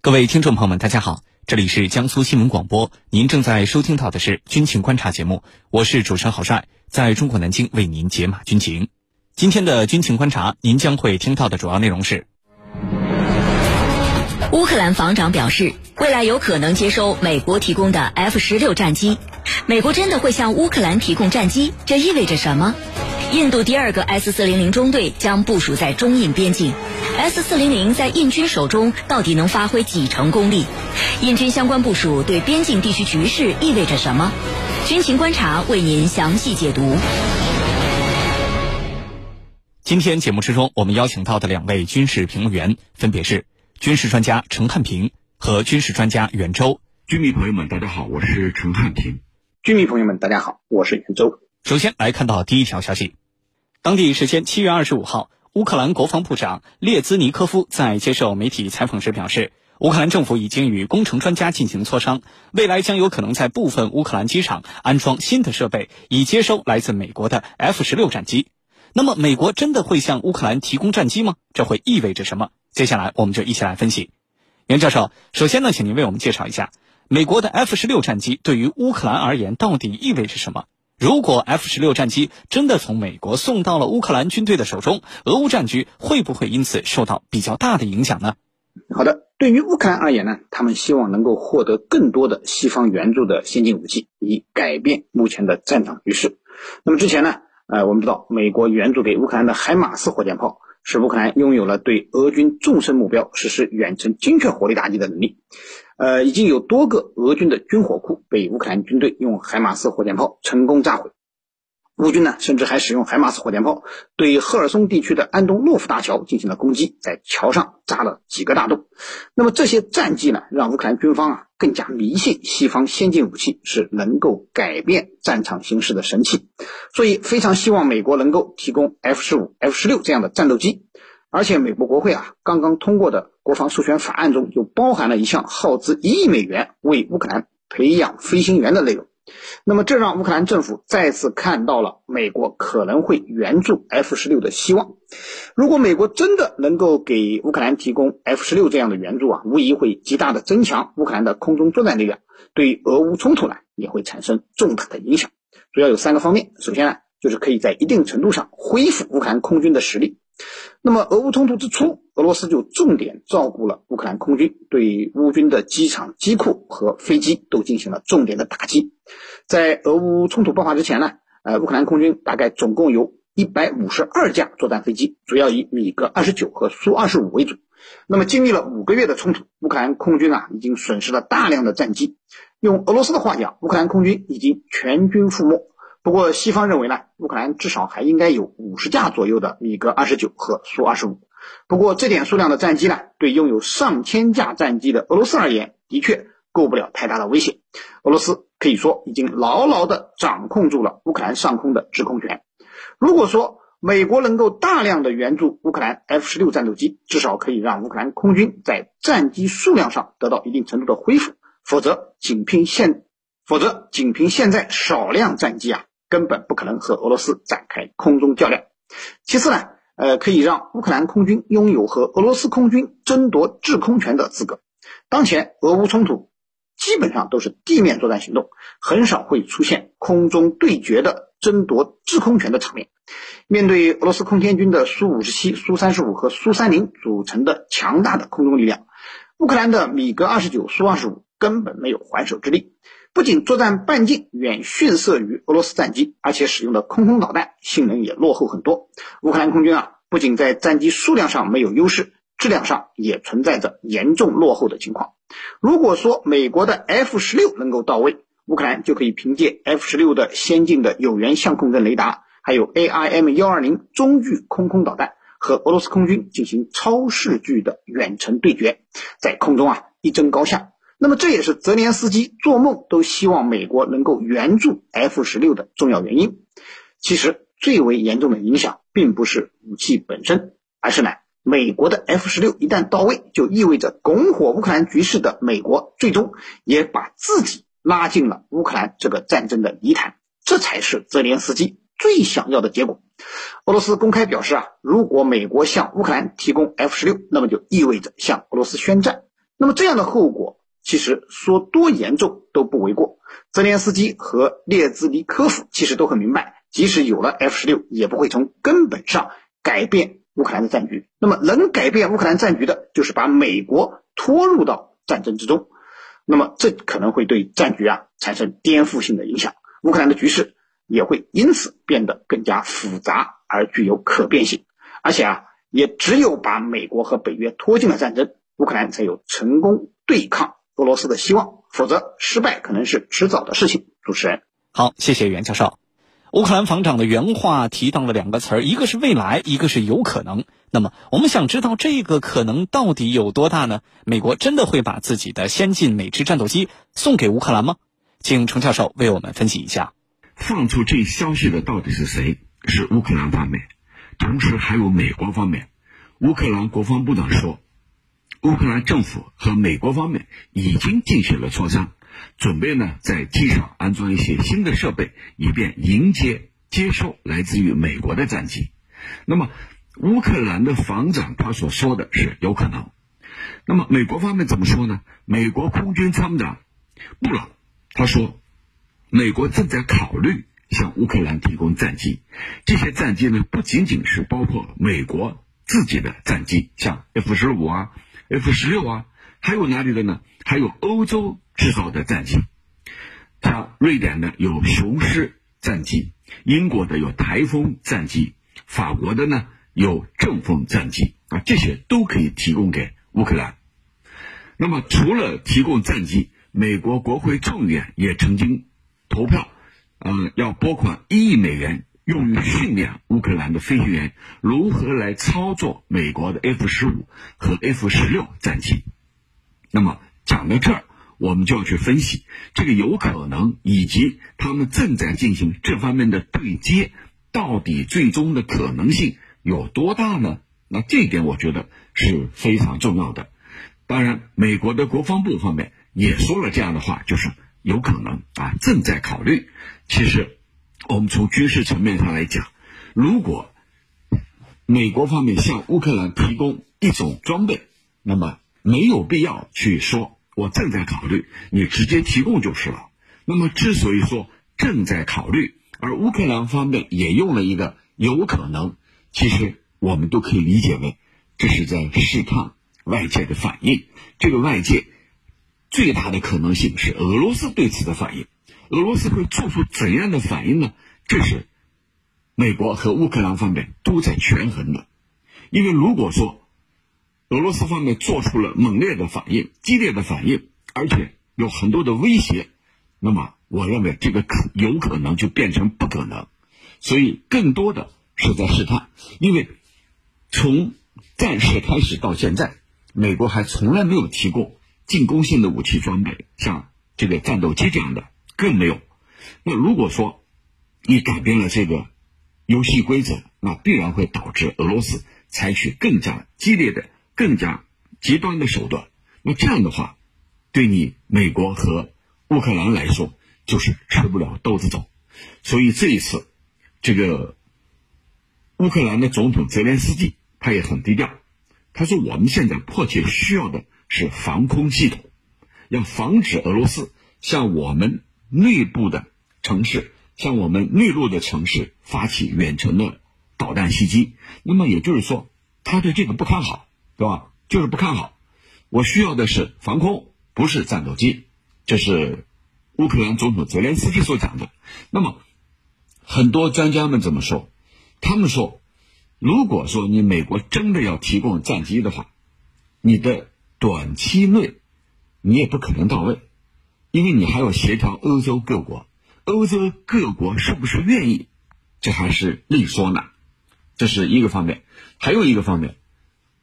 各位听众朋友们，大家好，这里是江苏新闻广播，您正在收听到的是军情观察节目，我是主持人郝帅，在中国南京为您解码军情。今天的军情观察，您将会听到的主要内容是：乌克兰防长表示，未来有可能接收美国提供的 F 十六战机。美国真的会向乌克兰提供战机？这意味着什么？印度第二个 S 四零零中队将部署在中印边境。S 四零零在印军手中到底能发挥几成功力？印军相关部署对边境地区局势意味着什么？军情观察为您详细解读。今天节目之中，我们邀请到的两位军事评论员分别是军事专家陈汉平和军事专家袁周。军迷朋友们，大家好，我是陈汉平。军迷朋友们，大家好，我是袁周。首先来看到第一条消息，当地时间七月二十五号，乌克兰国防部长列兹尼科夫在接受媒体采访时表示，乌克兰政府已经与工程专家进行磋商，未来将有可能在部分乌克兰机场安装新的设备，以接收来自美国的 F 十六战机。那么，美国真的会向乌克兰提供战机吗？这会意味着什么？接下来我们就一起来分析。袁教授，首先呢，请您为我们介绍一下美国的 F 十六战机对于乌克兰而言到底意味着什么？如果 F 十六战机真的从美国送到了乌克兰军队的手中，俄乌战局会不会因此受到比较大的影响呢？好的，对于乌克兰而言呢，他们希望能够获得更多的西方援助的先进武器，以改变目前的战场局势。那么之前呢，呃，我们知道美国援助给乌克兰的海马斯火箭炮，使乌克兰拥有了对俄军纵深目标实施远程精确火力打击的能力。呃，已经有多个俄军的军火库被乌克兰军队用海马斯火箭炮成功炸毁。乌军呢，甚至还使用海马斯火箭炮对赫尔松地区的安东诺夫大桥进行了攻击，在桥上扎了几个大洞。那么这些战绩呢，让乌克兰军方啊更加迷信西方先进武器是能够改变战场形势的神器，所以非常希望美国能够提供 F 十五、F 十六这样的战斗机。而且，美国国会啊刚刚通过的国防授权法案中就包含了一项耗资一亿美元为乌克兰培养飞行员的内容。那么，这让乌克兰政府再次看到了美国可能会援助 F 十六的希望。如果美国真的能够给乌克兰提供 F 十六这样的援助啊，无疑会极大的增强乌克兰的空中作战力量，对俄乌冲突呢也会产生重大的影响。主要有三个方面。首先呢，就是可以在一定程度上恢复乌克兰空军的实力。那么，俄乌冲突之初，俄罗斯就重点照顾了乌克兰空军，对乌军的机场、机库和飞机都进行了重点的打击。在俄乌冲突爆发之前呢，呃，乌克兰空军大概总共有一百五十二架作战飞机，主要以米格二十九和苏二十五为主。那么，经历了五个月的冲突，乌克兰空军啊已经损失了大量的战机。用俄罗斯的话讲，乌克兰空军已经全军覆没。不过，西方认为呢，乌克兰至少还应该有五十架左右的米格二十九和苏二十五。不过，这点数量的战机呢，对拥有上千架战机的俄罗斯而言，的确构不了太大的威胁。俄罗斯可以说已经牢牢地掌控住了乌克兰上空的制空权。如果说美国能够大量的援助乌克兰 F 十六战斗机，至少可以让乌克兰空军在战机数量上得到一定程度的恢复。否则，仅凭现否则仅凭现在少量战机啊。根本不可能和俄罗斯展开空中较量。其次呢，呃，可以让乌克兰空军拥有和俄罗斯空军争夺制空权的资格。当前俄乌冲突基本上都是地面作战行动，很少会出现空中对决的争夺制空权的场面。面对俄罗斯空天军的苏五十七、苏三十五和苏三零组成的强大的空中力量，乌克兰的米格二十九、苏二十五根本没有还手之力。不仅作战半径远逊色于俄罗斯战机，而且使用的空空导弹性能也落后很多。乌克兰空军啊，不仅在战机数量上没有优势，质量上也存在着严重落后的情况。如果说美国的 F 十六能够到位，乌克兰就可以凭借 F 十六的先进的有源相控阵雷达，还有 AIM 幺二零中距空空导弹，和俄罗斯空军进行超视距的远程对决，在空中啊一争高下。那么这也是泽连斯基做梦都希望美国能够援助 F 十六的重要原因。其实最为严重的影响并不是武器本身，而是呢，美国的 F 十六一旦到位，就意味着拱火乌克兰局势的美国，最终也把自己拉进了乌克兰这个战争的泥潭。这才是泽连斯基最想要的结果。俄罗斯公开表示啊，如果美国向乌克兰提供 F 十六，那么就意味着向俄罗斯宣战。那么这样的后果，其实说多严重都不为过。泽连斯基和列兹尼科夫其实都很明白，即使有了 F 十六，也不会从根本上改变乌克兰的战局。那么能改变乌克兰战局的，就是把美国拖入到战争之中。那么这可能会对战局啊产生颠覆性的影响，乌克兰的局势也会因此变得更加复杂而具有可变性。而且啊，也只有把美国和北约拖进了战争，乌克兰才有成功对抗俄罗斯的希望。否则，失败可能是迟早的事情。主持人，好，谢谢袁教授。乌克兰防长的原话提到了两个词儿，一个是未来，一个是有可能。那么，我们想知道这个可能到底有多大呢？美国真的会把自己的先进美制战斗机送给乌克兰吗？请程教授为我们分析一下。放出这消息的到底是谁？是乌克兰方面，同时还有美国方面。乌克兰国防部长说。乌克兰政府和美国方面已经进行了磋商，准备呢在机场安装一些新的设备，以便迎接接收来自于美国的战机。那么，乌克兰的防长他所说的是有可能。那么，美国方面怎么说呢？美国空军参谋长布朗他说，美国正在考虑向乌克兰提供战机。这些战机呢，不仅仅是包括美国自己的战机，像 F 十五啊。F 十六啊，还有哪里的呢？还有欧洲制造的战机，像瑞典的有雄狮战机，英国的有台风战机，法国的呢有阵风战机啊，这些都可以提供给乌克兰。那么除了提供战机，美国国会众议院也曾经投票，嗯，要拨款一亿美元。用于训练乌克兰的飞行员如何来操作美国的 F 十五和 F 十六战机。那么讲到这儿，我们就要去分析这个有可能以及他们正在进行这方面的对接，到底最终的可能性有多大呢？那这一点我觉得是非常重要的。当然，美国的国防部方面也说了这样的话，就是有可能啊，正在考虑。其实。我们从军事层面上来讲，如果美国方面向乌克兰提供一种装备，那么没有必要去说“我正在考虑”，你直接提供就是了。那么之所以说正在考虑，而乌克兰方面也用了一个有可能，其实我们都可以理解为这是在试探外界的反应。这个外界最大的可能性是俄罗斯对此的反应。俄罗斯会做出怎样的反应呢？这是美国和乌克兰方面都在权衡的。因为如果说俄罗斯方面做出了猛烈的反应、激烈的反应，而且有很多的威胁，那么我认为这个可有可能就变成不可能。所以更多的是在试探。因为从战事开始到现在，美国还从来没有提供进攻性的武器装备，像这个战斗机这样的。更没有。那如果说你改变了这个游戏规则，那必然会导致俄罗斯采取更加激烈的、更加极端的手段。那这样的话，对你美国和乌克兰来说，就是吃不了兜着走。所以这一次，这个乌克兰的总统泽连斯基他也很低调，他说：“我们现在迫切需要的是防空系统，要防止俄罗斯向我们。”内部的城市向我们内陆的城市发起远程的导弹袭击，那么也就是说，他对这个不看好，对吧？就是不看好。我需要的是防空，不是战斗机。这是乌克兰总统泽连斯基所讲的。那么，很多专家们怎么说？他们说，如果说你美国真的要提供战机的话，你的短期内你也不可能到位。因为你还要协调欧洲各国，欧洲各国是不是愿意，这还是另说呢。这是一个方面，还有一个方面，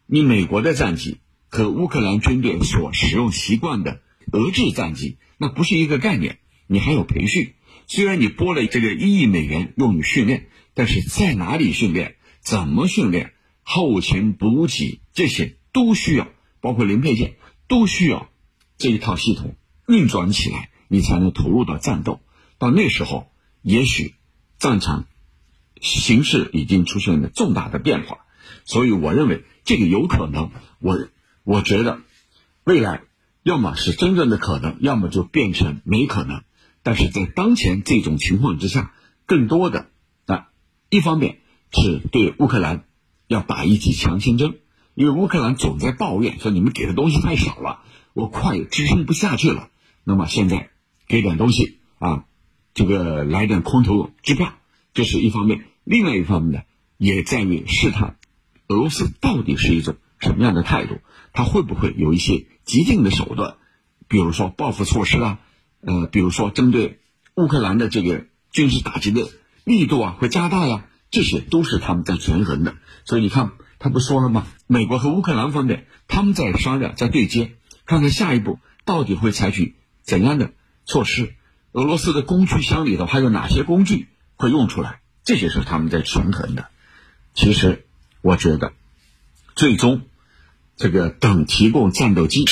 你美国的战机和乌克兰军队所使用习惯的俄制战机，那不是一个概念。你还有培训，虽然你拨了这个一亿美元用于训练，但是在哪里训练，怎么训练，后勤补给这些都需要，包括零配件都需要这一套系统。运转起来，你才能投入到战斗。到那时候，也许战场形势已经出现了重大的变化。所以，我认为这个有可能。我我觉得，未来要么是真正的可能，要么就变成没可能。但是在当前这种情况之下，更多的啊，一方面是对乌克兰要打一剂强心针，因为乌克兰总在抱怨说你们给的东西太少了，我快支撑不下去了。那么现在给点东西啊，这个来点空头支票，这是一方面。另外一方面呢，也在于试探俄罗斯到底是一种什么样的态度，他会不会有一些激进的手段，比如说报复措施啊，呃，比如说针对乌克兰的这个军事打击的力度啊会加大呀，这些都是他们在权衡的。所以你看，他不说了吗？美国和乌克兰方面他们在商量，在对接，看看下一步到底会采取怎样的措施。俄罗斯的工具箱里头还有哪些工具会用出来？这些是他们在权衡的。其实，我觉得，最终，这个等提供战斗机。